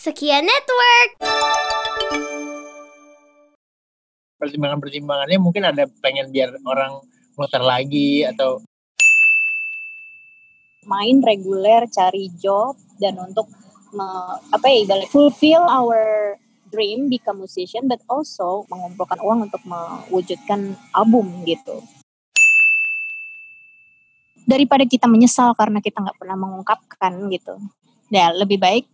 Sekian network. pertimbangan-pertimbangannya mungkin ada pengen biar orang muter lagi atau main reguler, cari job dan untuk me- apa ya ibarat fulfill our dream become musician but also mengumpulkan uang untuk mewujudkan album gitu. Daripada kita menyesal karena kita nggak pernah mengungkapkan gitu. Ya lebih baik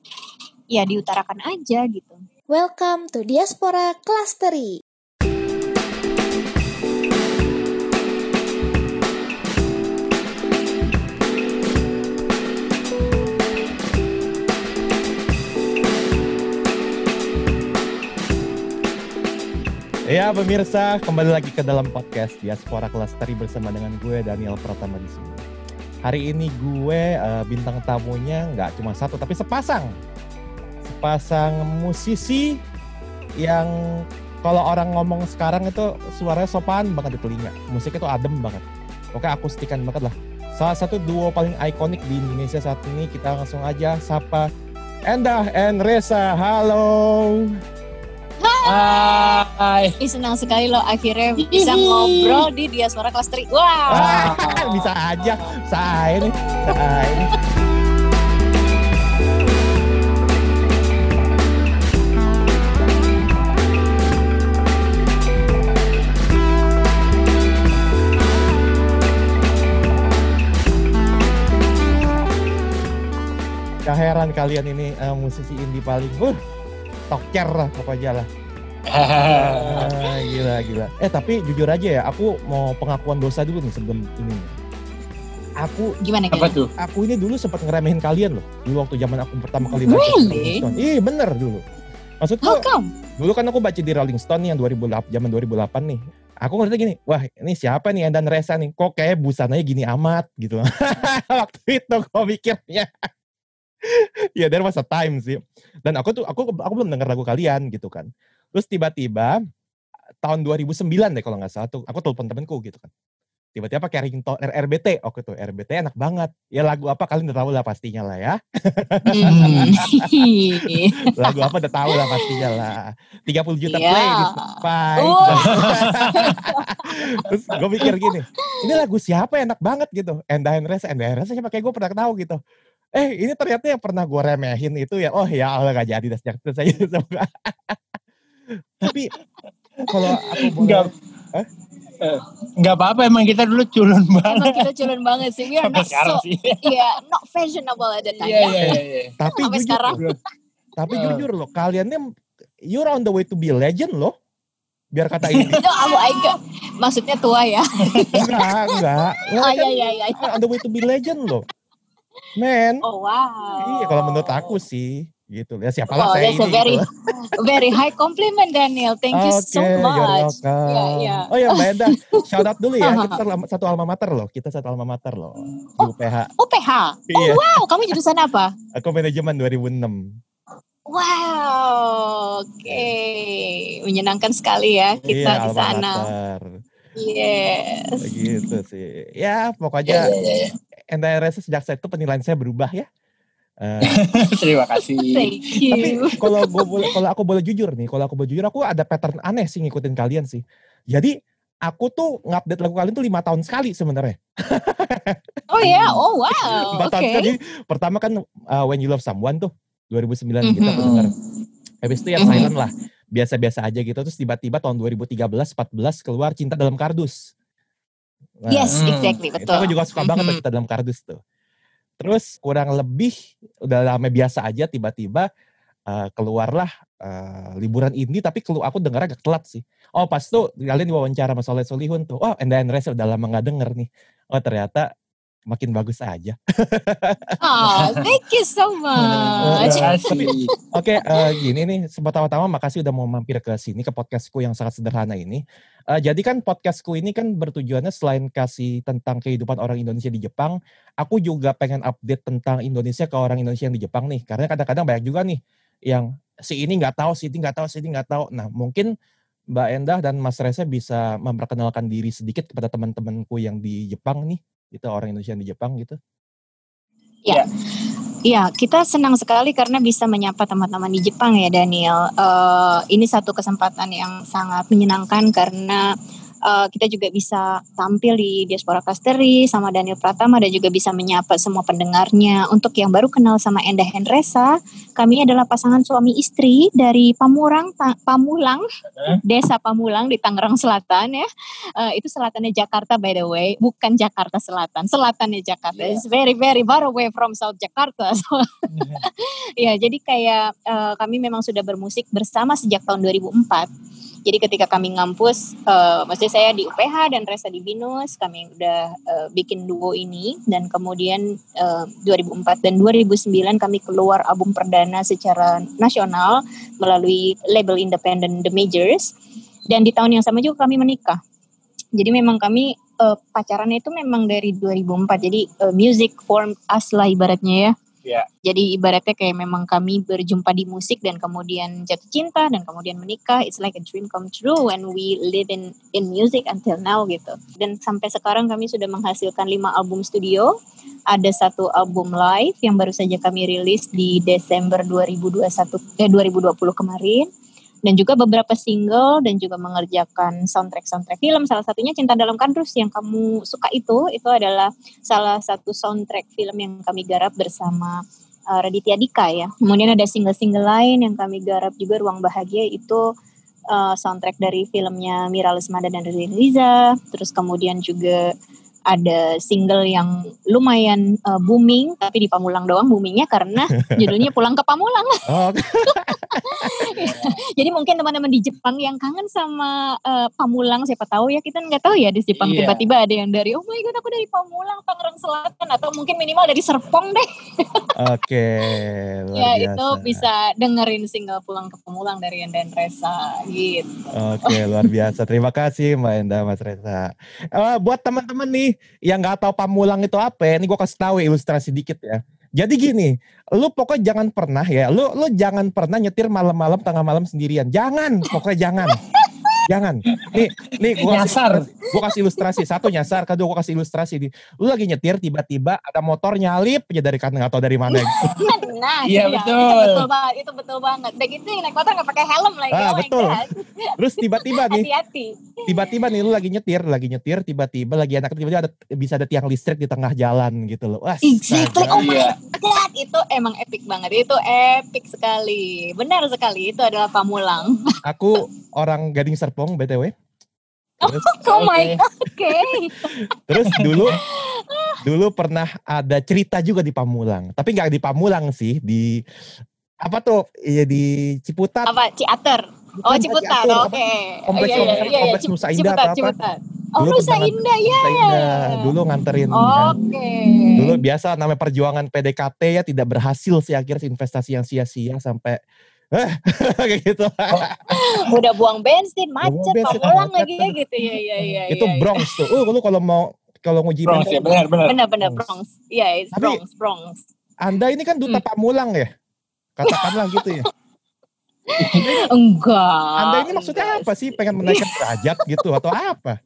ya diutarakan aja gitu. Welcome to Diaspora Clustery. Ya pemirsa, kembali lagi ke dalam podcast Diaspora Clustery bersama dengan gue Daniel Pratama di sini. Hari ini gue uh, bintang tamunya nggak cuma satu tapi sepasang. Sepasang musisi yang kalau orang ngomong sekarang itu suaranya sopan banget di telinga. Musiknya tuh adem banget. Oke akustikan banget lah. Salah satu duo paling ikonik di Indonesia saat ini kita langsung aja sapa Endah and Reza. Halo. Hai. Ih, senang sekali loh akhirnya bisa ngobrol di Diaspora Cluster. Wah. Ah, bisa aja, saya nih, saya nih. Gak heran kalian ini eh, musisi indie paling, uh, toker lah pokoknya lah. Ah, gila gila. Eh tapi jujur aja ya, aku mau pengakuan dosa dulu nih sebelum ini. Aku Gimana Apa tuh? aku ini dulu sempat ngeremehin kalian loh. Dulu waktu zaman aku pertama kali baca Really? Rolling Stone. Ih bener dulu. Maksudku dulu kan aku baca di Rolling Stone nih yang 2008 zaman 2008 nih. Aku ngerti gini, wah ini siapa nih Endan Resa nih? Kok kayak busananya gini amat gitu. waktu itu gue mikirnya. ya there was a time sih. Dan aku tuh aku aku belum denger lagu kalian gitu kan. Terus tiba-tiba tahun 2009 deh kalau nggak salah tuh aku telepon temenku gitu kan. Tiba-tiba pakai ringtone RBT, oke tuh RBT enak banget. Ya lagu apa kalian udah tahu lah pastinya lah ya. Hmm. Lagu apa udah tahu lah pastinya lah. 30 juta Iya. play di Spotify. Oh. Terus gue mikir gini, ini lagu siapa enak banget gitu. Endah Henres, Endah Henres siapa kayak gue pernah tahu gitu. Eh ini ternyata yang pernah gue remehin itu ya, oh ya Allah gak jadi dah sejak itu saya semoga. Tapi kalau aku boleh? Eh, Enggak apa-apa emang kita dulu culun Emang banget. kita culun banget sih. We are not so, sih. yeah, not fashionable at that time. Iya iya iya. iya. tapi Sampai jujur, sekarang. tapi Eh. jujur loh, kalian nih you're on the way to be legend loh. Biar kata ini. Itu aku enggak. Maksudnya tua ya. enggak, enggak. Oh kan iya iya iya. on the way to be legend loh. Men. Oh wow. Iya, kalau menurut aku sih gitu. Ya siapa lah Oh, saya ini very gitu. very high compliment Daniel. Thank you so Oke, you're much. Iya, iya. Oh ya Mbak Enda, shout out dulu ya. Kita satu alma- mater loh. Kita satu alma mater loh. Di Oh. UPH. UPH. Iya, Wow, kamu jurusan apa? aku manajemen 2006. Wow, oke. Menyenangkan sekali ya kita iya, di sana. mater. Yes. Gitu sih. Ya, Iya, pokoknya iya, iya. NTRS sejak saat itu penilaian saya berubah ya. Eh, Terima kasih. Thank tapi you. kalau gue boleh kalau aku boleh jujur nih, kalau aku boleh jujur aku ada pattern aneh sih ngikutin kalian sih. Jadi aku tuh ngupdate lagu kalian tuh lima tahun sekali sebenarnya. Oh ya, oh wow. Empat tahun Oke. sekali. Pertama kan uh, When You Love Someone tuh 2009 gitu Mhm. aku denger. Habis itu ya Mhm. silent lah. Biasa-biasa aja gitu. Terus tiba-tiba tahun 2013 14 keluar Cinta Dalam Kardus. Nah, Yes, Hmm. exactly, Itu betul. aku juga suka banget tuh Mhm. Cinta Dalam Kardus tuh. Terus kurang lebih udah lama biasa aja tiba-tiba uh, keluarlah uh, liburan ini tapi kelu aku denger agak telat sih. Oh pas tuh kalian diwawancara sama Soleh Solihun tuh. Oh Enda Reza udah lama gak denger nih. Oh ternyata makin bagus aja. Oh, thank you so much. Terima kasih. Oke, eh, gini nih, pertama-tama makasih udah mau mampir ke sini ke podcastku yang sangat sederhana ini. Eh, jadi kan podcastku ini kan bertujuannya selain kasih tentang kehidupan orang Indonesia di Jepang, aku juga pengen update tentang Indonesia ke orang Indonesia yang di Jepang nih. Karena kadang-kadang banyak juga nih yang si ini nggak tahu, si ini nggak tahu, si ini nggak tahu. Nah, mungkin Mbak Endah dan Mas Reza bisa memperkenalkan diri sedikit kepada teman-temanku yang di Jepang nih, gitu orang Indonesia yang di Jepang gitu. Iya, kita senang sekali karena bisa menyapa teman-teman di Jepang ya Daniel. Uh, ini satu kesempatan yang sangat menyenangkan karena uh, kita juga bisa tampil di Diaspora Kasteri sama Daniel Pratama dan juga bisa menyapa semua pendengarnya. Untuk yang baru kenal sama Endah Hendresa, kami adalah pasangan suami istri dari Pamurang, Pamulang, Desa Pamulang di Tangerang Selatan ya. Uh, itu selatannya Jakarta by the way, bukan Jakarta Selatan, selatannya Jakarta. Yeah. It's very very far away from South Jakarta. So, ya, jadi kayak uh, kami memang sudah bermusik bersama sejak tahun 2004 jadi ketika kami ngampus, uh, maksudnya saya di UPH dan Resa di Binus, kami udah uh, bikin duo ini dan kemudian uh, eh, 2004 dan 2009 kami keluar album perdana secara nasional melalui label independent The Majors dan di tahun yang sama juga kami menikah. Jadi memang kami uh, pacarannya itu memang dari 2004. Jadi uh, music form us lah ibaratnya ya. Yeah. Jadi ibaratnya kayak memang kami berjumpa di musik dan kemudian jatuh cinta dan kemudian menikah. It's like a dream come true when we live in in music until now gitu. Dan sampai sekarang kami sudah menghasilkan lima album studio. Ada satu album live yang baru saja kami rilis di Desember 2021 eh 2020 kemarin dan juga beberapa single dan juga mengerjakan soundtrack soundtrack film salah satunya Cinta Dalam Kardus yang kamu suka itu itu adalah salah satu soundtrack film yang kami garap bersama uh, Raditya Dika ya kemudian ada single-single lain yang kami garap juga Ruang Bahagia itu uh, soundtrack dari filmnya Mira Lesmada dan Riza terus kemudian juga ada single yang lumayan uh, booming tapi di Pamulang doang boomingnya karena judulnya Pulang ke Pamulang. Oh. Jadi mungkin teman-teman di Jepang yang kangen sama uh, Pamulang siapa tahu ya kita nggak tahu ya di Jepang tiba tiba-tiba ada yang dari oh my god aku dari Pamulang Tangerang Selatan atau mungkin minimal dari Serpong deh. Oke. ya biasa. itu bisa dengerin single Pulang ke Pamulang dari Enda dan Reza gitu. Oke luar biasa terima kasih Mbak Enda Mas Reza. Uh, buat teman-teman nih yang nggak tahu pamulang itu apa ya, ini gue kasih tahu ilustrasi dikit ya. Jadi gini, lu pokoknya jangan pernah ya, lu lu jangan pernah nyetir malam-malam tengah malam sendirian. Jangan, pokoknya jangan. Jangan. Nih, nih gua nyasar. Kasih, gua kasih ilustrasi. Satu nyasar, kedua gua kasih ilustrasi nih. Lu lagi nyetir tiba-tiba ada motor nyalip aja dari kanan atau dari mana gitu. nah, iya, iya betul. Itu betul banget, itu betul banget. Dan gitu naik motor gak pakai helm lagi. Ah, oh betul. Terus tiba-tiba nih. Hati-hati. Tiba-tiba nih lu lagi nyetir, lagi nyetir, tiba-tiba lagi anak tiba-tiba ada bisa ada tiang listrik di tengah jalan gitu loh. Wah, exactly. Oh my god, itu emang epic banget. Itu epic sekali. Benar sekali, itu adalah Pamulang. Aku orang Gading Serpong BTW. Terus, oh, oh my god, oke. Okay. Terus dulu dulu pernah ada cerita juga di Pamulang, tapi nggak di Pamulang sih, di apa tuh? Iya di Ciputat. Apa? Ciater. Oh Ciputat, oke. Okay. Kompleks, oh, iya, iya, iya, kompleks iya, Nusa Indah Ciputat, apa? Ciputat. Oh dulu Nusa Indah ya. Nusa Indah. Dulu nganterin. Oke. Okay. Dulu biasa namanya perjuangan PDKT ya tidak berhasil sih akhirnya investasi yang sia-sia sampai kayak gitu. Udah buang bensin, macet, pulang lagi ya gitu ya, ya, ya. Itu ya, Bronx tuh. Uh, lu kalau mau kalau nguji Bronx ya, benar, benar. Benar, benar Bronx. Iya, yeah, it's Bronx, Bronx. Anda ini kan duta hmm. Pamulang ya? Katakanlah gitu ya. enggak. Anda ini maksudnya enggak. apa sih? Pengen menaikkan derajat gitu atau apa?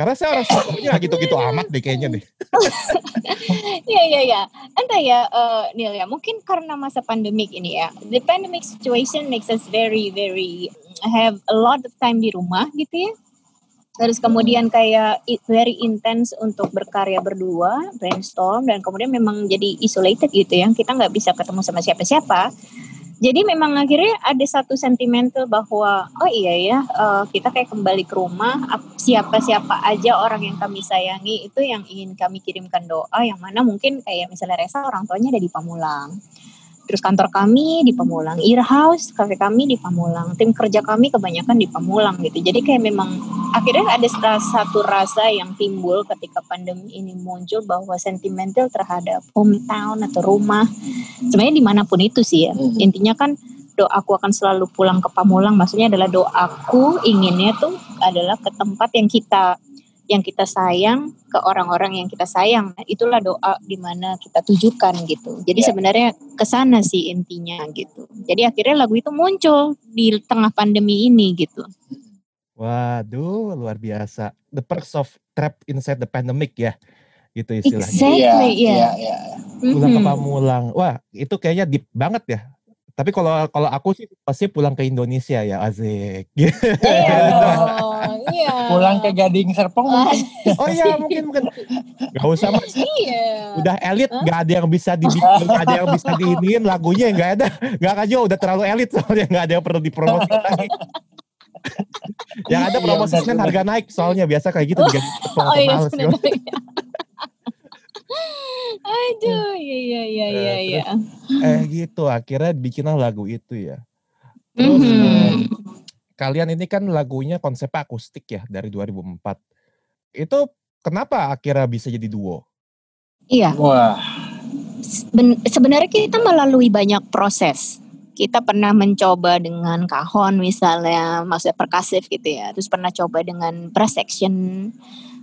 Karena saya orang gitu-gitu amat deh kayaknya deh. Iya iya iya. Entah ya uh, Neil ya, mungkin karena masa pandemik ini ya. The pandemic situation makes us very very have a lot of time di rumah gitu ya. Terus kemudian kayak very intense untuk berkarya berdua, brainstorm dan kemudian memang jadi isolated gitu ya. Kita nggak bisa ketemu sama siapa-siapa jadi memang akhirnya ada satu sentimental bahwa oh iya ya uh, kita kayak kembali ke rumah siapa-siapa aja orang yang kami sayangi itu yang ingin kami kirimkan doa yang mana mungkin kayak misalnya Resa orang tuanya ada di Pamulang Terus kantor kami di Pamulang, Ear House, kafe kami di Pamulang, tim kerja kami kebanyakan di Pamulang gitu. Jadi kayak memang akhirnya ada satu rasa yang timbul ketika pandemi ini muncul bahwa sentimental terhadap hometown atau rumah. Sebenarnya di mana pun itu sih ya. Mm-hmm. Intinya kan doaku akan selalu pulang ke Pamulang. Maksudnya adalah doaku inginnya tuh adalah ke tempat yang kita yang kita sayang ke orang-orang yang kita sayang. Nah, itulah doa di mana kita tujukan gitu. Jadi yeah. sebenarnya ke sana sih intinya gitu. Jadi akhirnya lagu itu muncul di tengah pandemi ini gitu. Waduh, luar biasa. The perks of trap inside the pandemic ya. gitu istilahnya. Exactly, Iya, iya. iya, iya. Pulang ke. Pamulang. Wah, itu kayaknya deep banget ya. Tapi kalau kalau aku sih pasti pulang ke Indonesia ya, Azik. Iya dong, iya. Pulang ke Gading Serpong Ah, mungkin. oh iya, mungkin mungkin. Gak usah mas. Iya. Udah elit, Hah? gak ada yang bisa dibikin, gak ada yang bisa diiniin lagunya, gak ada. Gak juga, udah terlalu elit soalnya gak ada yang perlu dipromosikan lagi. yang ada Iya, promosi benar. harga naik soalnya biasa kayak gitu di Gading Serpong Oh atau iya males. sebenarnya. Aduh, iya iya iya Eh, iya iya. Eh gitu, akhirnya bikinlah lagu itu ya. Terus Mhm. eh, kalian ini kan lagunya konsep akustik ya dari 2004. Itu kenapa akhirnya bisa jadi duo? Iya, Wah, ben- sebenarnya kita melalui banyak proses. Kita pernah mencoba dengan kahon misalnya, maksudnya perkasif gitu ya. Terus pernah coba dengan brass section,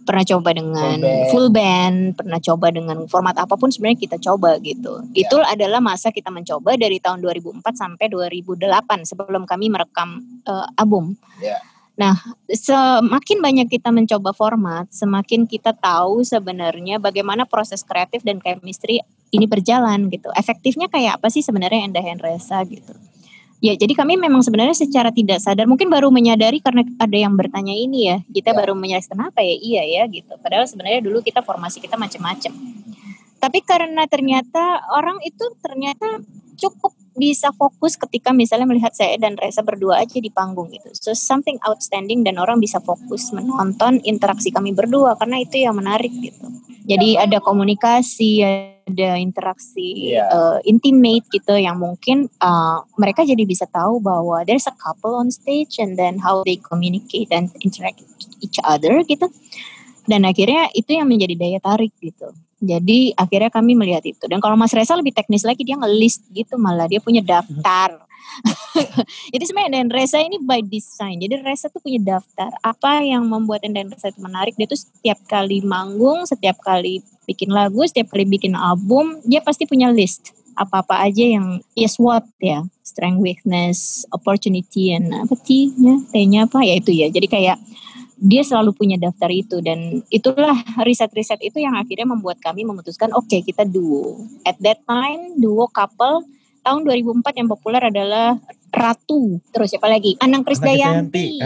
pernah coba dengan Full band. full band, pernah coba dengan format apa pun sebenarnya kita coba gitu. Ya. Itu adalah masa kita mencoba dari tahun 2004 sampai 2008 sebelum kami merekam eh, album. Ya. Nah, semakin banyak kita mencoba format, semakin kita tahu sebenarnya bagaimana proses kreatif dan chemistry ini berjalan gitu. Efektifnya kayak apa sih sebenarnya Endah Resa gitu. Ya, jadi kami memang sebenarnya secara tidak sadar mungkin baru menyadari karena ada yang bertanya ini ya. Kita Ya. baru menyadari kenapa ya iya ya gitu. Padahal sebenarnya dulu kita formasi kita macam-macam. Tapi karena ternyata orang itu ternyata cukup bisa fokus ketika misalnya melihat saya dan Reza berdua aja di panggung gitu. So something outstanding dan orang bisa fokus menonton interaksi kami berdua karena itu yang menarik gitu. Jadi ada komunikasi, ada interaksi Iya. uh, intimate gitu yang mungkin uh, mereka jadi bisa tahu bahwa there's a couple on stage and then how they communicate and interact each other gitu. Dan akhirnya itu yang menjadi daya tarik gitu. Jadi akhirnya kami melihat itu. Dan kalau Mas Reza lebih teknis lagi dia nge-list gitu malah dia punya daftar. Jadi sebenarnya dan Reza ini by design. Jadi Reza tuh punya daftar. Apa yang membuat dan Reza itu menarik? Dia tuh setiap kali manggung, setiap kali bikin lagu, setiap kali bikin album, dia pasti punya list. Apa-apa aja yang ya SWOT ya, strength, weakness, opportunity, and apa T nya, T-nya apa ya itu ya. Jadi kayak dia selalu punya daftar itu dan itulah riset-riset itu yang akhirnya membuat kami memutuskan oke kita duo. At that time duo couple tahun 2004 yang populer adalah Ratu. Terus siapa lagi? Anang Krisdayanti.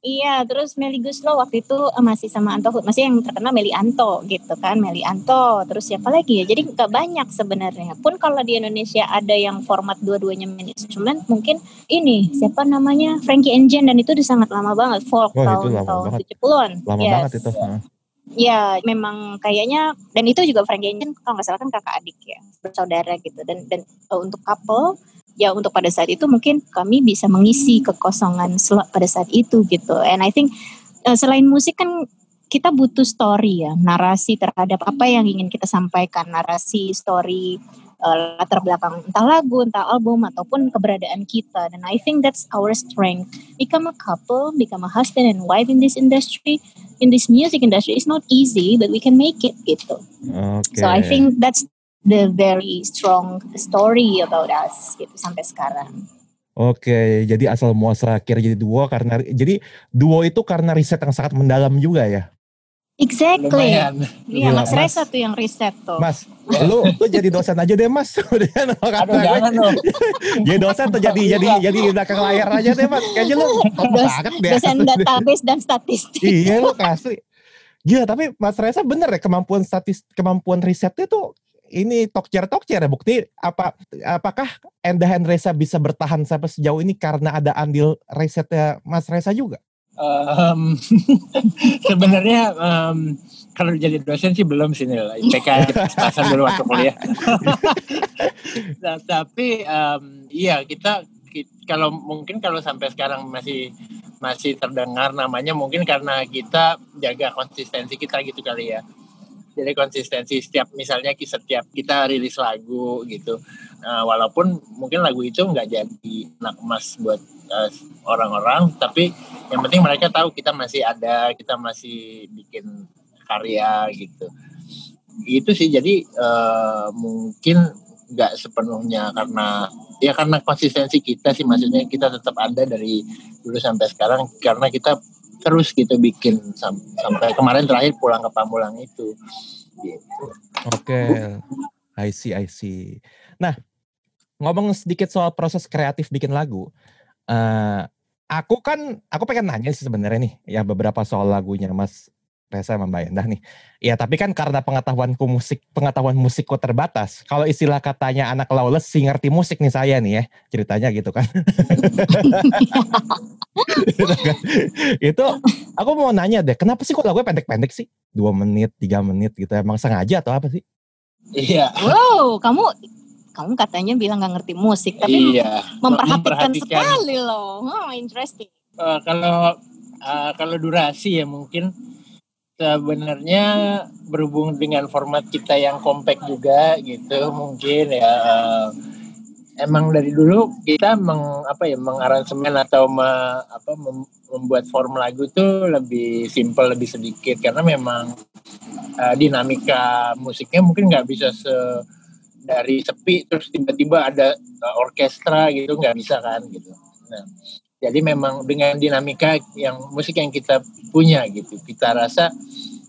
Iya, terus Meli Guslo waktu itu eh, masih sama Anto Hood. Masih yang terkenal Meli Anto gitu kan, Meli Anto. Terus siapa lagi ya? Jadi nggak banyak sebenarnya. Pun kalau di Indonesia ada yang format dua-duanya main instrument, mungkin ini siapa namanya Frankie Engine dan itu udah sangat lama banget folk Wah, itu tahun lama tahun banget. 70-an. Lama Yes. banget itu. Ya, memang kayaknya dan itu juga Frankie Engine kalau nggak salah kan kakak adik ya, bersaudara gitu. Dan dan eh, untuk couple ya untuk pada saat itu mungkin kami bisa mengisi kekosongan slot pada saat itu gitu. And I think eh, selain musik kan kita butuh story ya, narasi terhadap apa yang ingin kita sampaikan, narasi story eh, latar belakang entah lagu, entah album ataupun keberadaan kita. Dan I think that's our strength. Become a couple, become a husband and wife in this industry, in this music industry is not easy, but we can make it gitu. Oke. So I think that's the very strong story about us gitu sampai sekarang. Oke, jadi asal muasal akhirnya jadi duo karena jadi duo itu karena riset yang sangat mendalam juga ya. Exactly. lumayan. Iya, Mas. Reza tuh yang riset tuh. Mas, lu lu jadi dosen aja deh Mas. Udah Aduh jangan dong. Jadi dosen tuh jadi jadi jadi di belakang layar aja deh Mas. Kayaknya lu Dos- banget deh. Dosen database dan statistik. iya lu kasih. Gila tapi Mas Reza bener ya kemampuan statis kemampuan risetnya tuh ini tokcer tokcer ya bukti apa apakah Endah Reza bisa bertahan sampai sejauh ini karena ada andil risetnya Mas Reza juga? Em, Sebenarnya em, kalau jadi dosen sih belum sih Nil. IPK pas-pasan dulu waktu kuliah. nah, tapi em, iya kita, ki- kalau mungkin kalau sampai sekarang masih masih terdengar namanya mungkin karena kita jaga konsistensi kita gitu kali ya. Jadi konsistensi setiap misalnya setiap kita rilis lagu gitu. Nah, walaupun mungkin lagu itu nggak jadi anak emas buat eh, orang-orang, tapi yang penting mereka tahu kita masih ada, kita masih bikin karya gitu. Itu sih jadi eh, mungkin nggak sepenuhnya karena ya karena konsistensi kita sih maksudnya kita tetap ada dari dulu sampai sekarang karena kita terus gitu bikin sam- sampai kemarin terakhir pulang ke Pamulang itu gitu. Oke, I see, I see. Nah, ngomong sedikit soal proses kreatif bikin lagu. eh aku kan, aku pengen nanya sih sebenarnya nih, ya beberapa soal lagunya Mas Reza sama Mbak Endah nih. Ya tapi kan karena pengetahuanku musik, pengetahuan musikku terbatas. Kalau istilah katanya anak lawless sih ngerti musik nih saya nih ya, ceritanya gitu kan. Itu aku mau nanya deh, kenapa sih kok lagunya pendek-pendek sih? Dua menit, tiga menit gitu, emang sengaja atau apa sih? Iya, Wow, kamu kamu katanya bilang nggak ngerti musik, tapi iya. memperhatikan, Memperhatikan. sekali loh. Hmm, interesting. Eh, kalau eh, kalau durasi ya mungkin sebenarnya berhubung dengan format kita yang compact juga gitu mungkin ya eh, emang dari dulu kita meng apa ya mengaransemen atau me- apa mem- membuat form lagu tuh lebih simple lebih sedikit. Karena memang eh, dinamika musiknya mungkin nggak bisa se dari sepi terus tiba-tiba ada eh, orkestra gitu nggak bisa kan gitu. Nah jadi memang dengan dinamika yang musik yang kita punya gitu kita rasa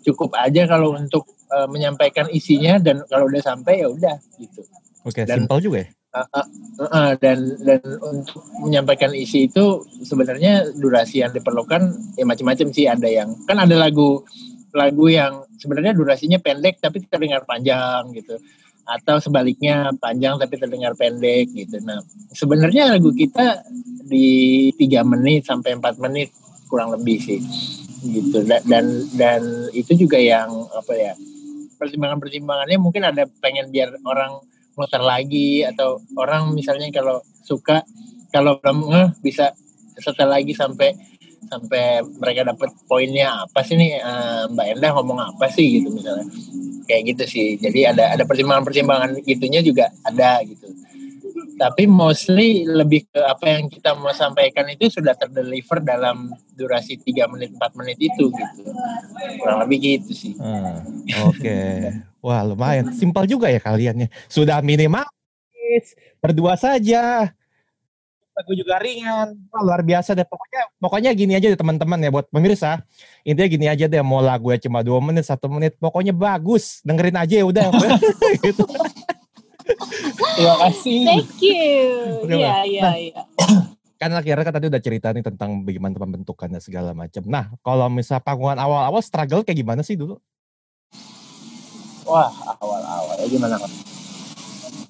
cukup aja kalau untuk eh, menyampaikan isinya dan kalau udah sampai ya udah gitu. Oke, Dan- simpel juga ya. Uh, uh, uh, uh, dan dan untuk menyampaikan isi itu sebenarnya durasi yang diperlukan ya macam-macam sih. Ada yang kan ada lagu lagu yang sebenarnya durasinya pendek tapi terdengar panjang gitu atau sebaliknya panjang tapi terdengar pendek gitu. Nah sebenarnya lagu kita di tiga menit sampai empat menit kurang lebih sih gitu. Da- dan dan itu juga yang apa ya pertimbangan pertimbangannya mungkin ada pengen biar orang muter lagi atau orang misalnya kalau suka kalau belum bisa setel lagi sampai sampai mereka dapat poinnya apa sih nih eh, Mbak Endah ngomong apa sih gitu misalnya. Kayak gitu sih. Jadi ada ada pertimbangan-pertimbangan gitunya juga ada gitu. Tapi mostly lebih ke apa yang kita mau sampaikan itu sudah terdeliver dalam durasi 3 menit 4 menit itu gitu. Kurang lebih gitu sih. Hmm, Oke, wah lumayan. Simpel juga ya kaliannya. Sudah minimalis, berdua saja. Lagu juga ringan, wah, luar biasa deh. Pokoknya, pokoknya gini aja deh teman-teman ya buat pemirsa. Intinya gini aja deh, mau lagu ya cuma dua menit, satu menit, pokoknya bagus. Dengerin aja ya udah. gitu. terima kasih Thank you. Iya, iya, Nah. iya. Kan akhirnya kan tadi udah cerita nih tentang bagaimana pembentukannya segala macam. Nah, kalau misal panggungan awal-awal struggle kayak gimana sih dulu? wah awal-awal ya gimana kan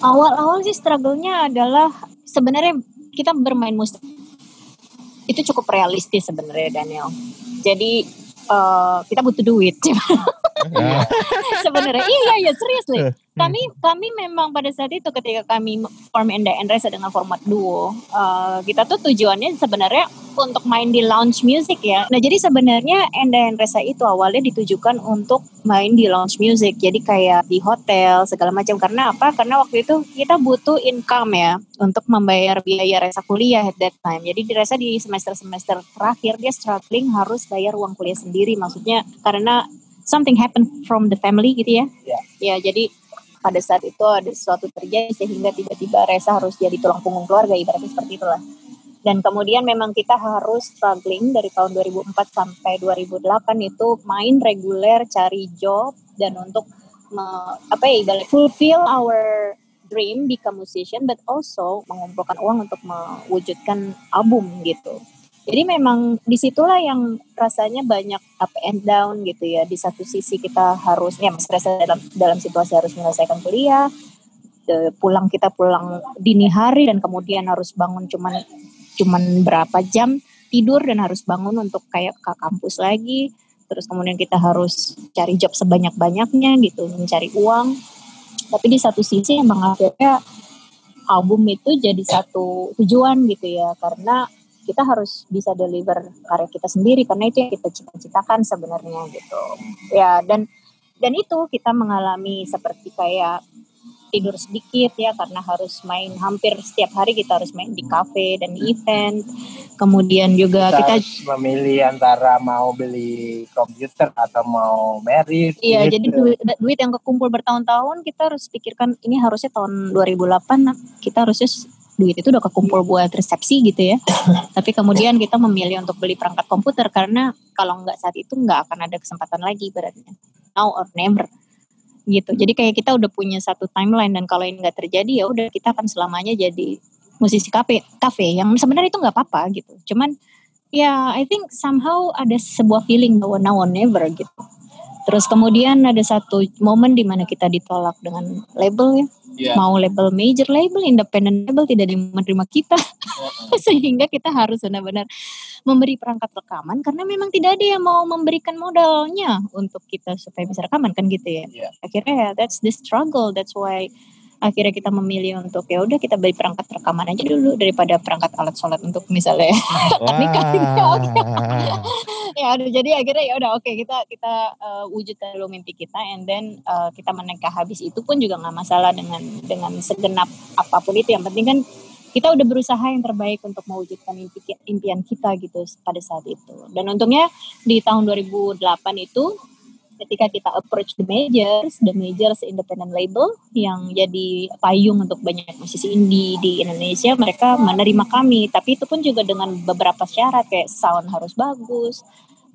Awal-awal sih struggle-nya adalah sebenarnya kita bermain musik itu cukup realistis sebenarnya Daniel. Jadi eh, kita butuh duit Ya, sebenarnya. Iya, iya serius nih. Kami kami memang pada saat itu ketika kami form Enda and Reza dengan format duo, eh, kita tuh tujuannya sebenarnya untuk main di lounge music ya. Nah jadi sebenarnya Enda and Reza itu awalnya ditujukan untuk main di lounge music. Jadi kayak di hotel segala macam. Karena apa? Karena waktu itu kita butuh income ya untuk membayar biaya Reza kuliah at that time. Jadi di Reza di semester-semester terakhir dia struggling harus bayar uang kuliah sendiri. Maksudnya karena something happen from the family gitu ya. Ya. Ya jadi pada saat itu ada sesuatu terjadi sehingga tiba-tiba Reza harus jadi tulang punggung keluarga ibaratnya seperti itulah. Dan kemudian memang kita harus struggling dari tahun 2004 sampai 2008 itu main reguler, cari job dan untuk me- apa ya ibarat fulfill our dream become musician but also mengumpulkan uang untuk mewujudkan album gitu. Jadi memang di situlah yang rasanya banyak up and down gitu ya. Di satu sisi kita harus ya Reza dalam dalam situasi harus menyelesaikan kuliah, pulang kita pulang dini hari dan kemudian harus bangun cuman cuman berapa jam tidur dan harus bangun untuk kayak ke kampus lagi. Terus kemudian kita harus cari job sebanyak-banyaknya gitu, mencari uang. Tapi di satu sisi emang akhirnya album itu jadi satu tujuan gitu ya karena kita harus bisa deliver karya kita sendiri karena itu yang kita cita-citakan sebenarnya gitu ya dan dan itu kita mengalami seperti kayak tidur sedikit ya karena harus main hampir setiap hari kita harus main di kafe dan di event kemudian juga kita kita harus memilih antara mau beli komputer atau mau merit Iya, gitu. jadi duit, duit yang kekumpul bertahun-tahun kita harus pikirkan ini harusnya tahun 2008 nah, kita harusnya duit itu udah kekumpul buat resepsi gitu ya. Tapi kemudian kita memilih untuk beli perangkat komputer karena kalau nggak saat itu nggak akan ada kesempatan lagi berarti. Now or never. gitu. Jadi kayak kita udah punya satu timeline dan kalau ini nggak terjadi ya udah kita akan selamanya jadi musisi kafe kafe yang sebenarnya itu nggak apa-apa gitu. Cuman ya I think somehow ada sebuah feeling bahwa now or never gitu. Terus kemudian ada satu momen di mana kita ditolak dengan label ya. Iya. Mau label major label, independent label tidak ada yang menerima kita. Sehingga kita harus benar-benar memberi perangkat rekaman karena memang tidak ada yang mau memberikan modalnya untuk kita supaya bisa rekaman kan gitu ya. Iya. Akhirnya ya that's the struggle. That's why akhirnya kita memilih untuk ya udah kita beli perangkat rekaman aja dulu daripada perangkat alat sholat untuk misalnya Wah. ya udah jadi akhirnya ya udah oke kita kita uh, wujudkan dulu mimpi kita and then uh, kita menikah habis. Itu pun juga nggak masalah dengan dengan segenap apa pun itu. Yang penting kan kita udah berusaha yang terbaik untuk mewujudkan impi, impian kita gitu pada saat itu. Dan untungnya di tahun 2008 itu ketika kita approach the majors, the majors independent label yang jadi payung untuk banyak musisi indie di Indonesia, mereka menerima kami. Tapi itu pun juga dengan beberapa syarat kayak sound harus bagus,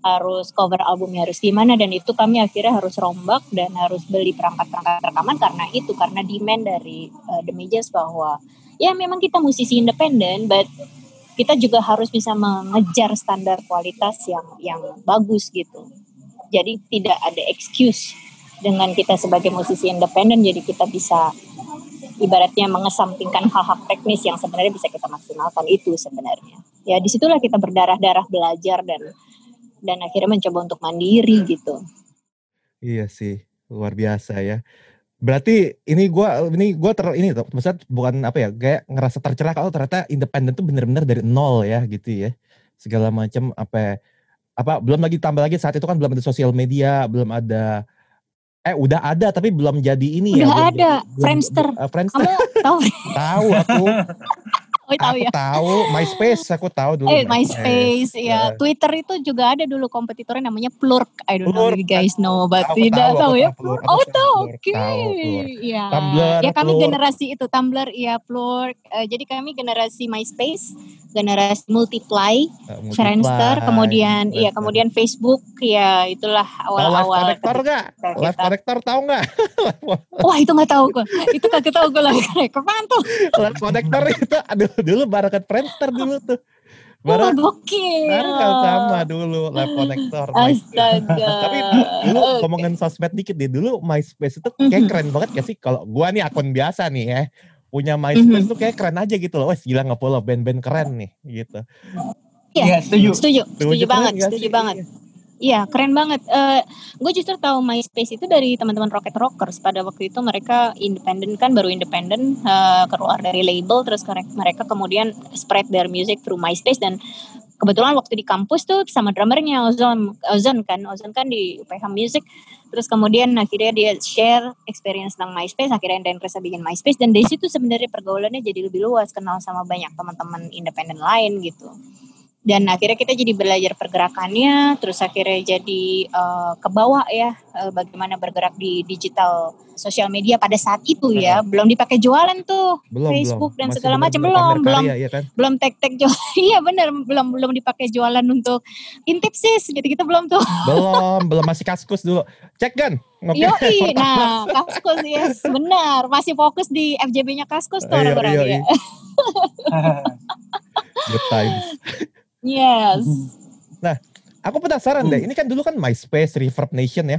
harus cover albumnya harus gimana dan itu kami akhirnya harus rombak dan harus beli perangkat-perangkat rekaman karena itu karena demand dari uh, the majors bahwa ya memang kita musisi independen but kita juga harus bisa mengejar standar kualitas yang yang bagus gitu jadi tidak ada excuse dengan kita sebagai musisi independen jadi kita bisa ibaratnya mengesampingkan hal-hal teknis yang sebenarnya bisa kita maksimalkan itu sebenarnya ya di situlah kita berdarah-darah belajar dan dan akhirnya mencoba untuk mandiri gitu Iya sih, luar biasa ya. Berarti ini gua ini gua ter ini tuh, maksudnya bukan apa ya, kayak ngerasa tercerah kalau ternyata independen tuh bener-bener dari nol ya gitu ya. Segala macam apa ya, apa belum lagi tambah lagi saat itu kan belum ada sosial media, belum ada eh udah ada tapi belum jadi ini ya. Udah belum ada, belum- Friendster. eh, Friendster kamu tahu tahu aku, oh tahu aku ya tahu MySpace aku tahu dulu. Eh, MySpace, ya. Eh. Twitter itu juga ada dulu kompetitornya namanya Plurk. I don't know Plurk, if you guys know, but Aku tidak tahu, tahu ya. Plurk, Oh, tahu Oke. Plurk. Ya. Tumblr, ya kami Plurk. generasi itu Tumblr, ya Plurk. Eh, jadi kami generasi MySpace, generasi Multiply, Eh, Multiply, Friendster, kemudian iya Friendster. kemudian Facebook, ya itulah Tahu live awal-awal. connector ketika gak? kita- Live connector tahu gak? Wah itu nggak tahu gue. Itu kagak tahu gue lagi kapan tuh. live connector itu aduh dulu barengan Friendster dulu tuh. Wah Bareng gokil. bareng sama dulu live connector. Astaga. Tapi dulu Oke. ngomongin sosmed dikit deh. Dulu MySpace itu kayak keren banget gak sih? Kalau gua nih akun biasa nih ya. Punya MySpace tuh kayak keren aja gitu loh. Wes gila nge-follow band-band keren nih gitu. Iya, Iya, setuju. Setuju, setuju banget, setuju sih? banget. Iya, keren banget. Eh, gue justru tahu MySpace itu dari teman-teman Rocket Rockers. Pada waktu itu mereka independen kan, baru independen eh, keluar dari label, terus mereka kemudian spread their music through MySpace dan kebetulan waktu di kampus tuh sama drummernya Ozon, Ozon kan, Ozon kan di UPH Music. Terus kemudian akhirnya dia share experience tentang MySpace, akhirnya Dan Resa bikin MySpace dan dari situ sebenarnya pergaulannya jadi lebih luas, kenal sama banyak teman-teman independen lain gitu dan akhirnya kita jadi belajar pergerakannya terus akhirnya jadi eh, kebawa ya eh, bagaimana bergerak di digital sosial media pada saat itu ya belum dipakai jualan tuh Belum Facebook belum. dan Masih segala macam. Belum, belum. karya, iya kan? belum tek tek jual iya bener belum belum dipakai jualan untuk intip sis gitu gitu belum tuh belum, belum masih kaskus dulu. Cek kan? Ngopi. yoi nah kaskus yes benar masih fokus di FJB-nya kaskus tuh Iya, orang-orang iya, ya Good times. Yes Aku penasaran deh. Ini kan dulu kan MySpace, Reverb Nation ya.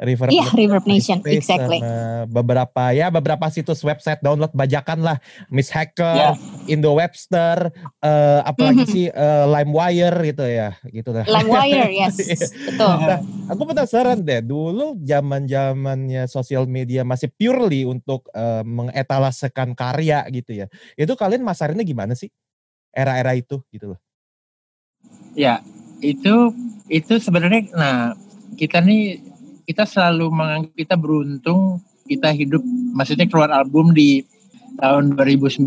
Reverb iya Reverb Nation MySpace exactly sama beberapa ya beberapa situs website download bajakan lah Miss Hacker, Ya. Indo Webster, eh, apalagi Mhm. sih eh, LimeWire gitu ya, gitu lah. LimeWire yes Iya. betul Aku penasaran deh, dulu zaman zamannya sosial media masih purely untuk eh, mengetalasekan karya gitu ya. Itu kalian masarinnya gimana sih? Era-era itu gitu loh. Ya, itu itu sebenarnya nah kita nih kita selalu menganggap kita beruntung kita hidup maksudnya keluar album di tahun 2009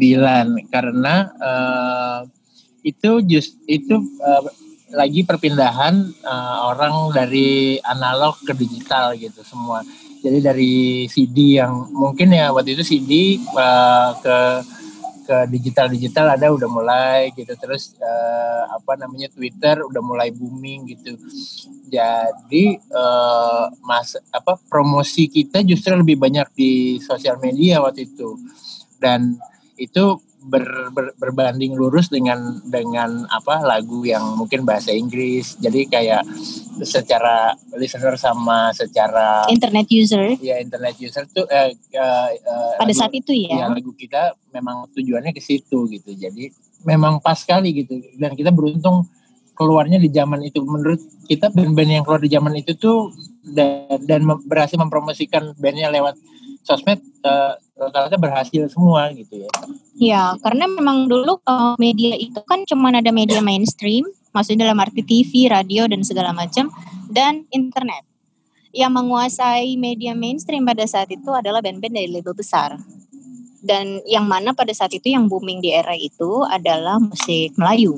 karena eh, itu just itu eh, lagi perpindahan eh, orang dari analog ke digital gitu semua. Jadi dari CD yang mungkin ya waktu itu CD eh, ke ke digital digital ada udah mulai gitu. Terus uh, apa namanya Twitter udah mulai booming gitu. Jadi uh, mas apa promosi kita justru lebih banyak di sosial media waktu itu. Dan itu ber, ber, berbanding lurus dengan dengan apa lagu yang mungkin bahasa Inggris. Jadi kayak secara listener sama secara internet user. Ya internet user tuh eh, eh, eh, pada lagu, saat itu ya. ya lagu kita memang tujuannya ke situ gitu. Jadi memang pas sekali gitu. Dan kita beruntung keluarnya di zaman itu. Menurut kita band-band yang keluar di zaman itu tuh dan, dan berhasil mempromosikan bandnya lewat sosmed uh, rata-rata berhasil semua gitu ya. Iya, karena memang dulu uh, media itu kan cuma ada media mainstream, maksudnya dalam arti TV, radio dan segala macam dan internet. Yang menguasai media mainstream pada saat itu adalah band-band dari label besar. Dan yang mana pada saat itu yang booming di era itu adalah musik Melayu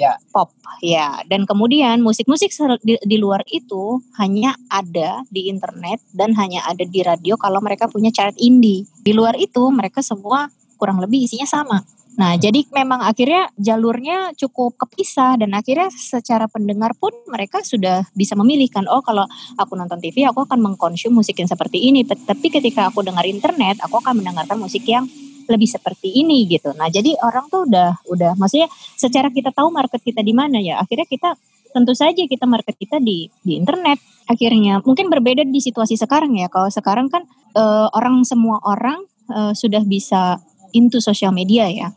ya. pop ya dan kemudian musik-musik di, di luar itu hanya ada di internet dan hanya ada di radio kalau mereka punya chart indie di luar itu mereka semua kurang lebih isinya sama Nah, jadi memang akhirnya jalurnya cukup kepisah dan akhirnya secara pendengar pun mereka sudah bisa memilihkan oh kalau aku nonton TV aku akan mengkonsum musik yang seperti ini. Tapi ketika aku dengar internet, aku akan mendengarkan musik yang lebih seperti ini gitu. Nah, jadi orang tuh udah udah maksudnya secara kita tahu market kita di mana ya. Akhirnya kita tentu saja kita market kita di di internet. Akhirnya mungkin berbeda di situasi sekarang ya. Kalau sekarang kan uh, orang semua orang uh, sudah bisa into sosial media ya.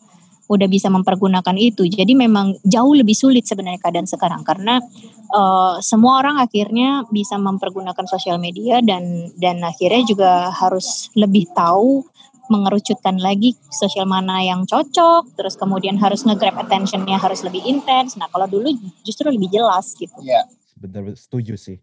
Udah bisa mempergunakan itu. Jadi memang jauh lebih sulit sebenarnya keadaan sekarang karena uh, semua orang akhirnya bisa mempergunakan sosial media dan dan akhirnya juga harus lebih tahu mengerucutkan lagi sosial mana yang cocok, terus kemudian harus nge-grab attentionnya harus lebih intens. Nah kalau dulu justru lebih jelas gitu. Iya. Benar setuju sih.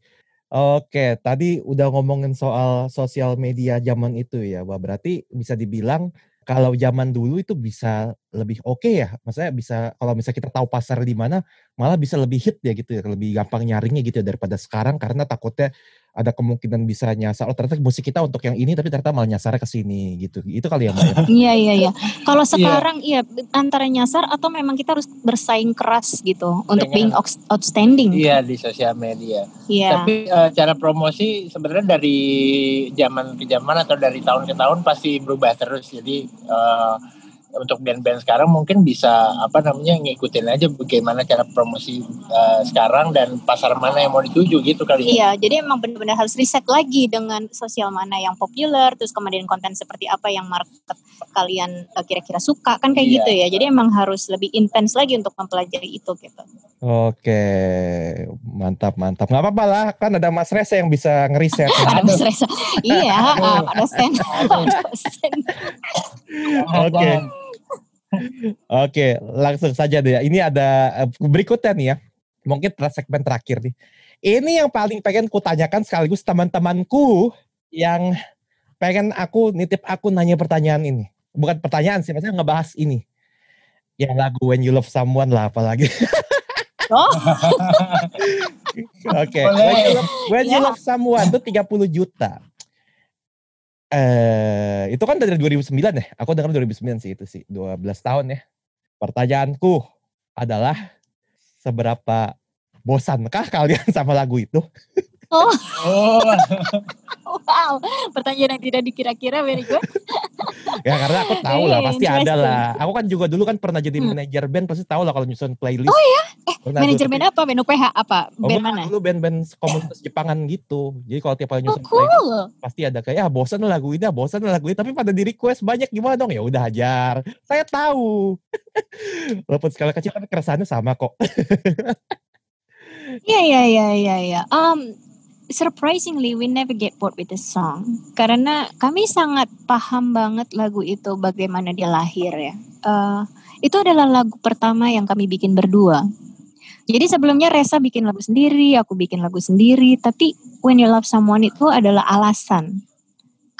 Oke, tadi udah ngomongin soal sosial media zaman itu ya, Wah, berarti bisa dibilang kalau zaman dulu itu bisa lebih oke okay ya, maksudnya bisa kalau misalnya kita tahu pasar di mana, malah bisa lebih hit ya gitu ya, lebih gampang nyaringnya gitu ya daripada sekarang karena takutnya ada kemungkinan bisa nyasar. Oh ternyata musik kita untuk yang ini tapi ternyata malah nyasar ke sini gitu. Itu kali ya mbak ya? Iya iya iya. Kalau iya. sekarang iya ya, antara nyasar atau memang kita harus bersaing keras gitu untuk being outstanding. Iya di sosial media. Iya. Tapi uh, cara promosi sebenarnya dari zaman ke zaman atau dari tahun ke tahun pasti berubah terus. Jadi uh, untuk band-band sekarang mungkin bisa apa namanya ngikutin aja bagaimana cara promosi uh, sekarang dan pasar mana yang mau dituju gitu kali ya. Iya, jadi emang benar-benar harus riset lagi dengan sosial mana yang populer, terus kemudian konten seperti apa yang market kalian uh, kira-kira suka kan kayak iya. gitu ya. Jadi emang harus lebih intens lagi untuk mempelajari itu gitu. Oke, mantap mantap. Gak apa-apa lah, kan ada Mas Reza yang bisa ngeriset. ada Mas Reza, iya, Pak dosen. Oke. Oke, langsung saja deh. Ini ada eh, berikutnya nih ya. Mungkin segmen terakhir nih. Ini yang paling pengen kutanyakan sekaligus teman-temanku yang pengen aku nitip aku nanya pertanyaan ini. Bukan pertanyaan sih, maksudnya ngebahas ini. Yang lagu When You Love Someone lah apalagi. Oh. Oke, okay. When, you love, when you love someone itu 30 juta. Eh, itu kan dari 2009 ya. Aku dengar 2009 sih itu sih, 12 tahun ya. Pertanyaanku adalah seberapa bosankah kalian sama lagu itu? Oh. oh. wow, pertanyaan yang tidak dikira-kira very good. Ya karena aku tahu lah pasti ada lah. Aku kan juga dulu kan pernah jadi hmm. manajer band pasti tahu lah kalau nyusun playlist. Oh ya? Eh, manajer band apa? Band UPH apa? Oh, band mana? Dulu band-band komunitas Jepangan gitu. Jadi kalau tiap kali nyusun oh, cool. playlist pasti ada kayak ya bosan lagu ini, ah, bosan lagu ini tapi pada di request banyak gimana dong? Ya udah ajar. Saya tahu. Walaupun skala kecil tapi keresahannya sama kok. Iya iya iya iya iya. Um surprisingly we never get bored with the song karena kami sangat paham banget lagu itu bagaimana dia lahir ya. Uh, itu adalah lagu pertama yang kami bikin berdua. Jadi sebelumnya Reza bikin lagu sendiri, aku bikin lagu sendiri, tapi When You Love Someone itu adalah alasan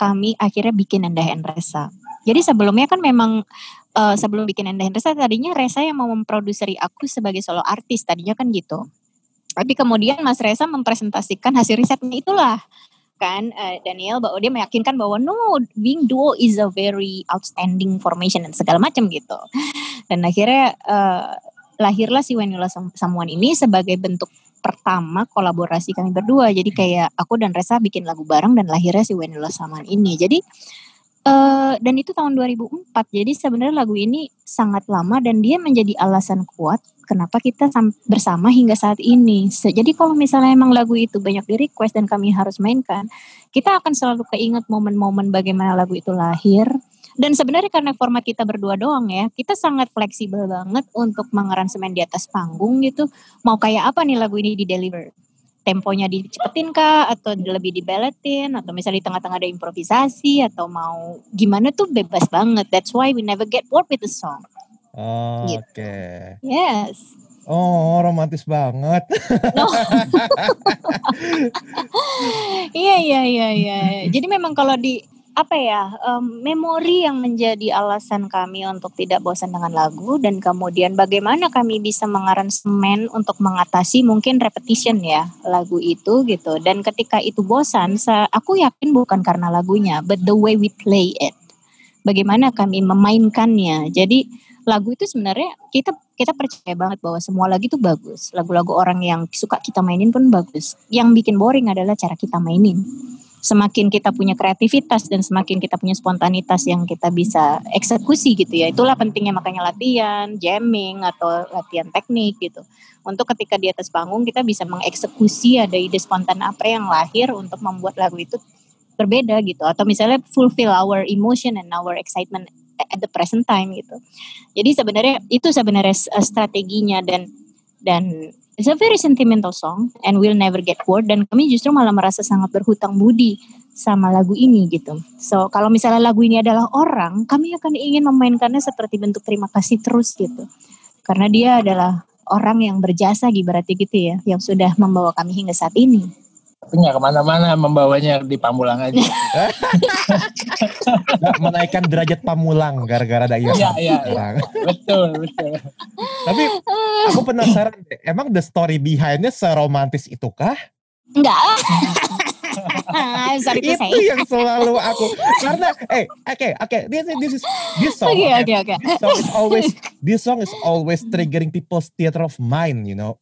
kami akhirnya bikin Endahen Reza. Jadi sebelumnya kan memang uh, sebelum bikin Endahen Reza tadinya Reza yang mau memproduseri aku sebagai solo artis tadinya kan gitu. Tapi kemudian Mas Reza mempresentasikan hasil risetnya itulah kan uh, Daniel bahwa dia meyakinkan bahwa no being duo is a very outstanding formation dan segala macam gitu. Dan akhirnya uh, lahirlah si When Someone ini sebagai bentuk pertama kolaborasi kami berdua. Jadi kayak aku dan Reza bikin lagu bareng dan lahirnya si When Someone ini. Jadi uh, dan itu tahun 2004. Jadi sebenarnya lagu ini sangat lama dan dia menjadi alasan kuat kenapa kita bersama hingga saat ini. Jadi kalau misalnya emang lagu itu banyak di request dan kami harus mainkan, kita akan selalu keinget momen-momen bagaimana lagu itu lahir. Dan sebenarnya karena format kita berdua doang ya, kita sangat fleksibel banget untuk mengaransemen di atas panggung gitu. Mau kayak apa nih lagu ini di deliver? Temponya dicepetin kah? Atau lebih dibeletin? Atau misalnya di tengah-tengah ada improvisasi? Atau mau gimana tuh bebas banget. That's why we never get bored with the song. Oh, Gitu. Oke. Yes. Oh, romantis banget. No. Iya iya iya iya. Jadi memang kalau di apa ya em, memori yang menjadi alasan kami untuk tidak bosan dengan lagu dan kemudian bagaimana kami bisa mengaransemen untuk mengatasi mungkin repetition ya lagu itu gitu dan ketika itu bosan sa- aku yakin bukan karena lagunya but the way we play it bagaimana kami memainkannya jadi lagu itu sebenarnya kita kita percaya banget bahwa semua lagu itu bagus. Lagu-lagu orang yang suka kita mainin pun bagus. Yang bikin boring adalah cara kita mainin. Semakin kita punya kreativitas dan semakin kita punya spontanitas yang kita bisa eksekusi gitu ya. Itulah pentingnya makanya latihan jamming atau latihan teknik gitu. Untuk ketika di atas panggung kita bisa mengeksekusi ada ide spontan apa yang lahir untuk membuat lagu itu berbeda gitu. Atau misalnya fulfill our emotion and our excitement at the present time gitu jadi sebenarnya itu sebenarnya eh, strateginya dan dan it's a very sentimental song and we'll never get bored dan kami justru malah merasa sangat berhutang budi sama lagu ini gitu. So kalau misalnya lagu ini adalah orang, kami akan ingin memainkannya seperti bentuk terima kasih terus gitu. Karena dia adalah orang yang berjasa berarti gitu ya, yang sudah membawa kami hingga saat ini. Tapi nggak ke mana-mana membawanya di Pamulang aja. Menaikkan derajat pamulang gara-gara ada iya. Iya, iya, sekarang. betul, betul. Tapi aku penasaran deh, emang the story behind-nya seromantis itukah? Enggak. Sorry to say. Itu yang selalu aku karena eh oke oke this this is this song Oke okay, oke oke. this song is always this song is always triggering people's theater of mind you know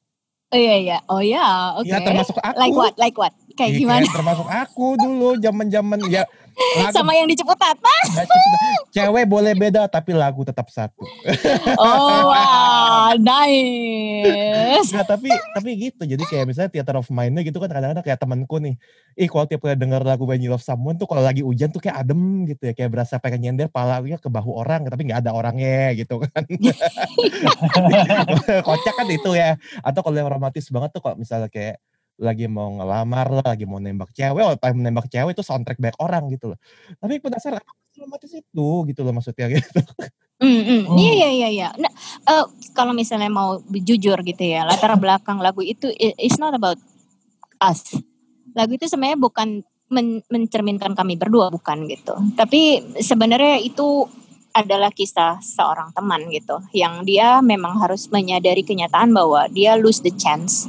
Oh iya iya. Oh iya, oke. ya termasuk aku Like what? Like what? Kayak Iya, gimana? termasuk aku dulu zaman-zaman ya lagu Sama yang di Ciputat. cipta- cewek boleh beda tapi lagu tetap satu. Oh wow, nice. Nggak, tapi tapi gitu. Jadi kayak misalnya theater of mind-nya gitu kan kadang-kadang kayak temanku nih ih kalau tiap kali denger lagu When You Love Someone tuh kalau lagi hujan tuh kayak adem gitu ya. Kayak berasa pengen nyender palanya ke bahu orang tapi nggak ada orangnya gitu kan. Kocak kan itu ya. Atau kalau yang romantis banget tuh kalau misalnya kayak lagi mau ngelamar lah, lagi mau nembak cewek, oh time nembak cewek itu soundtrack banyak orang gitu loh. Tapi penasaran apa sih romantis itu gitu loh maksudnya gitu. Mm, mm. Hmm. Iya iya iya iya. Nah, eh, kalau misalnya mau jujur gitu ya, latar belakang lagu itu i- it's not about us. Lagu itu sebenarnya bukan men- mencerminkan kami berdua bukan gitu. Tapi sebenarnya itu adalah kisah seorang teman gitu yang dia memang harus menyadari kenyataan bahwa dia lose the chance.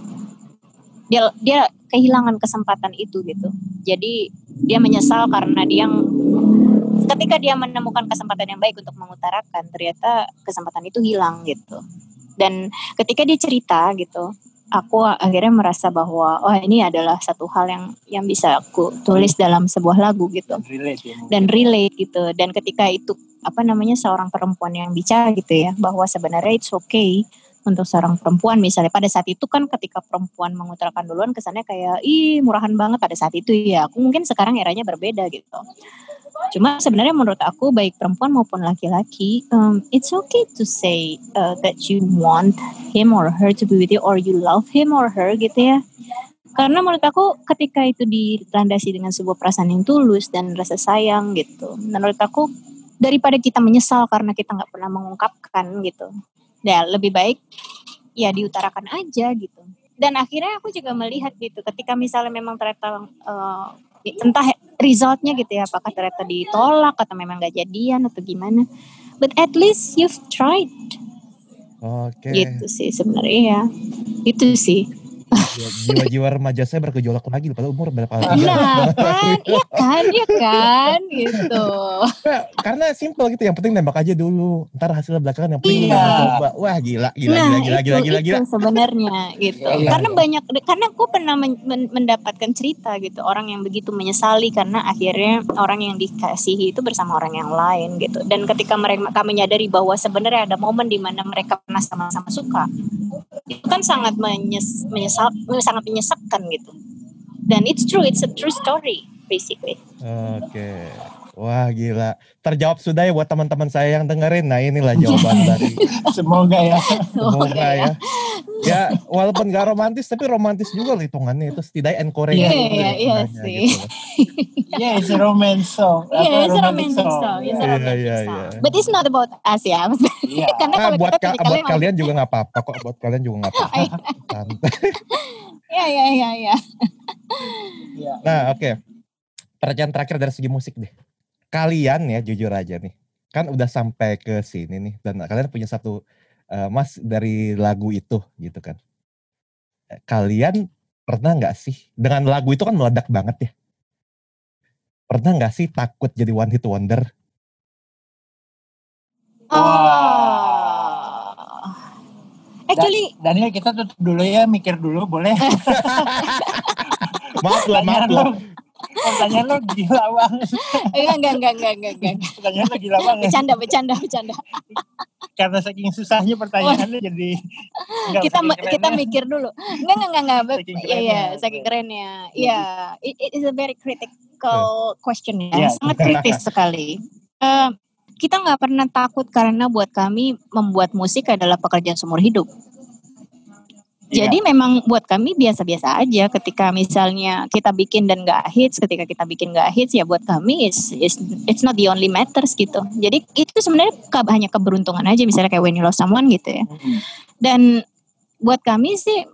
Dia dia kehilangan kesempatan itu gitu. Jadi dia menyesal karena dia ketika dia menemukan kesempatan yang baik untuk mengutarakan ternyata kesempatan itu hilang gitu dan ketika dia cerita gitu aku akhirnya merasa bahwa oh ini adalah satu hal yang yang bisa aku tulis dalam sebuah lagu gitu Relate ya. dan relate gitu dan ketika itu apa namanya seorang perempuan yang bicara gitu ya bahwa sebenarnya it's okay untuk seorang perempuan. Misalnya pada saat itu kan ketika perempuan mengutarakan duluan kesannya kayak ih murahan banget pada saat itu. Ya aku mungkin sekarang eranya berbeda gitu. Cuma sebenarnya menurut aku baik perempuan maupun laki-laki um, it's okay to say uh, that you want him or her to be with you or you love him or her gitu ya. Karena menurut aku ketika itu dilandasi dengan sebuah perasaan yang tulus dan rasa sayang gitu menurut aku daripada kita menyesal karena kita nggak pernah mengungkapkan gitu ya lebih baik ya diutarakan aja gitu. Dan akhirnya aku juga melihat gitu ketika misalnya memang ternyata eh, entah resultnya gitu ya apakah ternyata ditolak atau memang nggak jadian atau gimana. But at least you've tried. Oke. gitu sih sebenarnya ya. Itu sih jiwa-jiwa remaja saya bergejolak lagi padahal umur berapa Nah, kan, iya kan, iya kan, gitu. Nah, karena simple gitu yang penting nembak aja dulu ntar hasilnya belakangan yang penting Iya. coba wah gila gila nah, gila gila itu, gila gila, itu gila. sebenarnya gitu. Iya, iya, karena iya. banyak, karena gue pernah men- men- mendapatkan cerita gitu orang yang begitu menyesali karena akhirnya orang yang dikasihi itu bersama orang yang lain gitu. Dan ketika mereka menyadari bahwa sebenarnya ada momen di mana mereka pernah sama-sama suka, itu kan sangat menyes, menyesal, sangat menyesakkan gitu. Dan it's true, it's a true story basically. oke wah gila terjawab sudah ya buat teman-teman saya yang dengerin nah inilah jawaban dari Semoga ya. semoga ya ya walaupun gak romantis tapi romantis juga loh hitungannya itu setidaknya encourage Iya, gitu iya, ya iya sih. gitu. Yeah, it's a romance song. Iya, Apa, it's a romantic song. It's a Iya, iya, song. iya. But it's not about us ya. Iya. Karena Nah, kalau buat, kita ka- buat kalian juga nggak apa-apa kok buat kalian juga nggak apa-apa santai Iya, iya, iya, iya. Iya. Nah, oke. Pertanyaan terakhir dari segi musik deh. Kalian ya jujur aja nih. Kan udah sampai ke sini nih dan kalian punya satu eh, Mas dari lagu itu gitu kan. Eh, Kalian pernah nggak sih dengan lagu itu kan meledak banget ya. Pernah nggak sih takut jadi one hit wonder? Oh. Actually, Daniel kita tutup dulu ya, mikir dulu boleh. Maaf lah, maaf lah. Pertanyaan lo gila banget. enggak, enggak, enggak, enggak, enggak, enggak. Pertanyaan lo gila banget. Bercanda, bercanda, bercanda. Karena saking susahnya pertanyaannya jadi enggak, kita kita mikir dulu. Enggak, enggak, enggak, enggak. Saking Iya, iya, saking kerennya. Iya, it, it is a very critical question ya. Iya. Sangat kritis sekali. Eh, kita nggak pernah takut karena buat kami membuat musik adalah pekerjaan seumur hidup. Iya. Jadi memang buat kami biasa-biasa aja ketika misalnya kita bikin dan nggak hits, ketika kita bikin nggak hits ya buat kami it's, it's it's not the only matters gitu. Jadi itu sebenarnya ke- hanya keberuntungan aja misalnya kayak When You Love Someone gitu ya. Mm-mm. Dan buat kami sih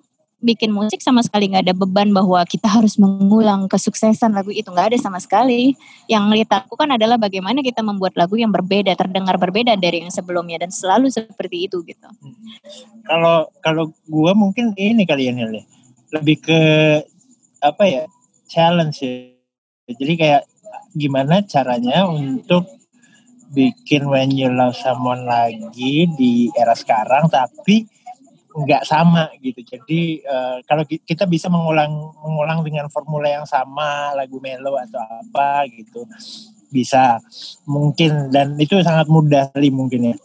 bikin musik sama sekali nggak ada beban bahwa kita harus mengulang kesuksesan lagu itu nggak ada sama sekali. Yang kita lakukan adalah bagaimana kita membuat lagu yang berbeda, terdengar berbeda dari yang sebelumnya dan selalu seperti itu gitu. Kalau kalau gua mungkin ini kali ya ya. Lebih ke apa ya? Challenge ya. Jadi kayak gimana caranya untuk bikin When You Love Someone lagi di era sekarang tapi nggak sama gitu. Jadi eh, kalau ki- kita bisa mengulang mengulang dengan formula yang sama lagu melo atau apa gitu bisa mungkin dan itu sangat mudah kali mungkin ya.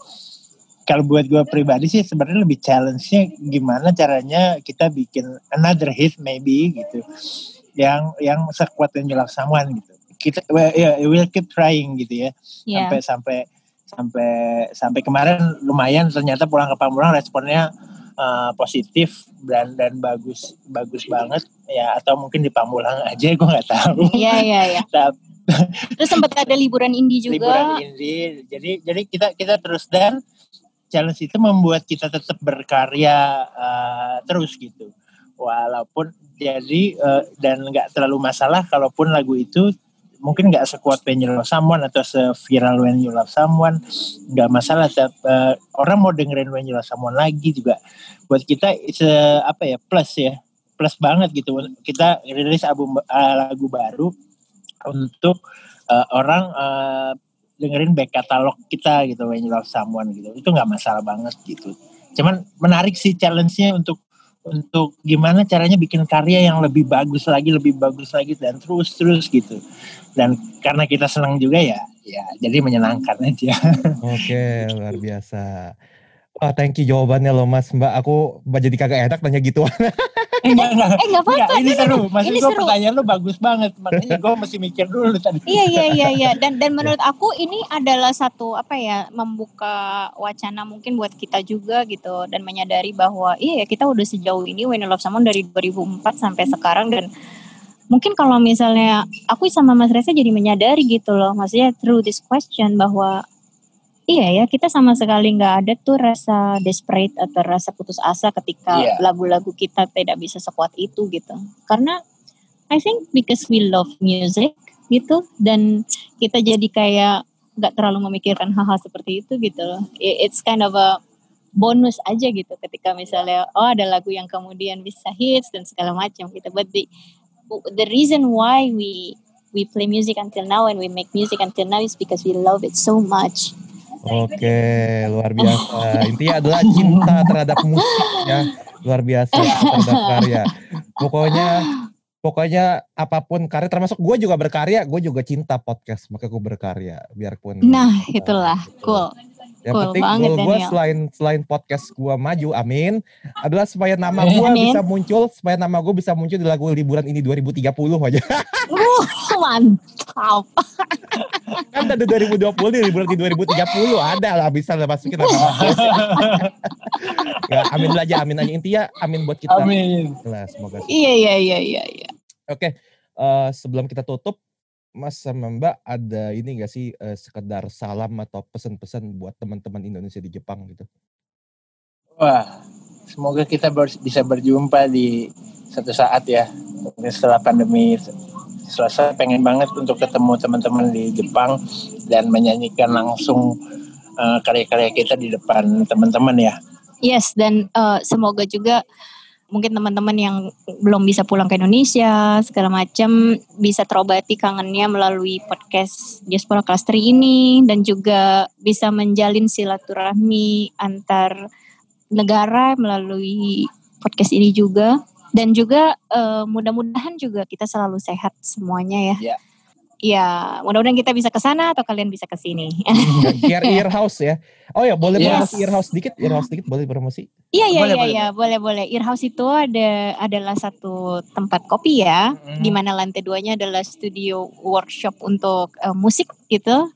Kalau buat gue pribadi sih sebenarnya lebih challenge-nya gimana caranya kita bikin another hit maybe gitu yang yang sekuat You Love Someone gitu. Kita well, ya we'll keep trying gitu ya Ya. sampai sampai sampai sampai kemarin lumayan ternyata pulang ke Pamulang responnya uh, positif dan dan bagus bagus banget ya atau mungkin di Pamulang aja gue nggak tahu Iya iya iya. Terus sempat ada liburan indie juga. liburan ini jadi jadi kita kita terus dan challenge itu membuat kita tetap berkarya uh, terus gitu walaupun jadi uh, dan nggak terlalu masalah kalaupun lagu itu mungkin nggak sekuat When You Love Someone atau seviral When You Love Someone nggak masalah Tapi, uh, orang mau dengerin When You Love Someone lagi juga. Buat kita it's apa ya plus ya plus banget gitu. Kita rilis album uh, lagu baru untuk uh, orang uh, dengerin back katalog kita gitu When You Love Someone gitu. Itu nggak masalah banget gitu. Cuman menarik sih challenge-nya untuk untuk gimana caranya bikin karya yang lebih bagus lagi lebih bagus lagi dan terus terus gitu dan karena kita senang juga ya ya jadi menyenangkan aja Oke, luar biasa. Wah, thank you jawabannya loh Mas Mbak. Aku mbak jadi kagak enak nanya gitu. enggak enggak Eh nggak enggak apa-apa. ini seru maksud Ini gue seru. pertanyaan lu bagus banget makanya gue mesti mikir dulu tadi Iya iya iya iya dan dan menurut aku ini adalah satu apa ya membuka wacana mungkin buat kita juga gitu dan menyadari bahwa iya ya kita udah sejauh ini When You Love Someone dari 2004 sampai sekarang dan mungkin kalau misalnya aku sama Mas Reza jadi menyadari gitu loh maksudnya through this question bahwa iya ya kita sama sekali nggak ada tuh rasa desperate atau rasa putus asa ketika Iya. lagu-lagu kita tidak bisa sekuat itu gitu karena I think because we love music gitu dan kita jadi kayak nggak terlalu memikirkan hal-hal seperti itu gitu loh. It's kind of a bonus aja gitu ketika misalnya oh ada lagu yang kemudian bisa hits dan segala macam gitu. But the the reason why we we play music until now and we make music until now is because we love it so much. Oke, luar biasa. Intinya adalah cinta terhadap musik ya. Luar biasa terhadap karya. Pokoknya pokoknya apa pun karya termasuk gue juga berkarya, gue juga cinta podcast, maka gue berkarya biarpun. Nah, itulah gitu. cool. Yang Cool penting banget, goal gue selain selain podcast gue maju, amin, adalah supaya nama gue bisa muncul, supaya nama gue bisa muncul di lagu liburan ini 2030 aja. Uh, mantap. kan ada 2020 nih liburan di 2030 ada lah bisa lah masukin nama gue. ya amin aja, amin aja intinya amin buat kita. Amin. Lah, semoga Iya iya iya iya iya. Oke, eh, sebelum kita tutup, Mas sama Mbak ada ini gak sih eh, sekedar salam atau pesan-pesan buat teman-teman Indonesia di Jepang gitu? Wah, semoga kita ber- bisa berjumpa di satu saat ya. Setelah pandemi selesai, pengen banget untuk ketemu teman-teman di Jepang dan menyanyikan langsung eh, karya-karya kita di depan teman-teman ya. Yes dan eh, semoga juga mungkin teman-teman yang belum bisa pulang ke Indonesia segala macam bisa terobati kangennya melalui podcast Diaspora Cluster ini dan juga bisa menjalin silaturahmi antar negara melalui podcast ini juga dan juga eh, mudah-mudahan juga kita selalu sehat semuanya ya. Ya. Ya, mudah-mudahan kita bisa ke sana atau kalian bisa ke sini. Gear Earhouse ya. Oh ya, boleh Yes. promosi Earhouse dikit? Earhouse dikit boleh promosi? Iya iya iya boleh, iya boleh boleh. Earhouse itu ada adalah satu tempat kopi ya, Mhm. di mana lantai duanya adalah studio workshop untuk eh, musik gitu.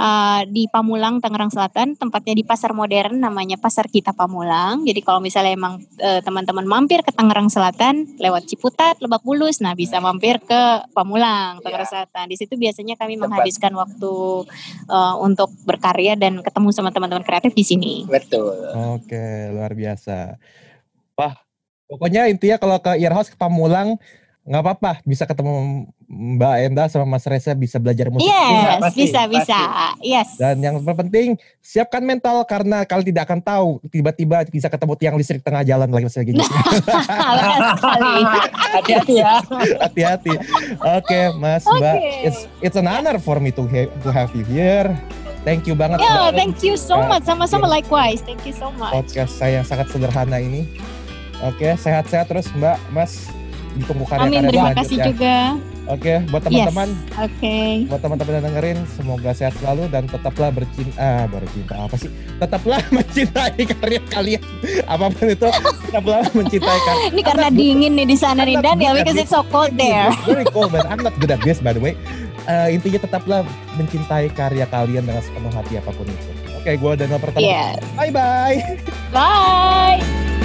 Eh, di Pamulang Tangerang Selatan, tempatnya di pasar modern namanya Pasar Kita Pamulang. Jadi kalau misalnya emang eh, teman-teman mampir ke Tangerang Selatan lewat Ciputat, Lebak Bulus, nah bisa mampir ke Pamulang Tangerang Selatan. Di situ biasanya kami Tempat. menghabiskan waktu eh, untuk berkarya dan ketemu sama teman-teman kreatif di sini. Betul. Oke, luar biasa. Wah, pokoknya intinya kalau ke Earhouse ke Pamulang nggak apa-apa, bisa ketemu Mbak Enda sama Mas Reza bisa belajar musik. Yes, pasti, bisa, bisa. Yes. Dan yang terpenting siapkan mental karena kalian tidak akan tahu tiba-tiba bisa ketemu tiang listrik tengah jalan lagi. Benar sekali. Hati-hati ya. Hati-hati. Oke, Mas Mbak, Oke. it's it's an honor for me to ha- to have you here. Thank you banget Yeah, Mbak. thank you so much. Sama-sama likewise. Thank you so much. podcast saya yang sangat sederhana ini. Oke, sehat-sehat terus Mbak, Mas. Ditunggu karya-karya Amin, terima kasih selanjutnya. juga. Oke, buat teman-teman, Oke. buat teman-teman yang dengerin, semoga sehat selalu dan tetaplah bercinta, ah, bercinta apa sih? Tetaplah mencintai karya kalian, apa pun itu, tetaplah mencintai karya. Ini karena dingin nih di sana nih good at because it's so cold there. Very cold, man. I'm not good at this, by the way. Eh, intinya tetaplah mencintai karya kalian dengan sepenuh hati apa pun itu. Oke, gue Daniel pertama. Yes. Bye bye. Bye.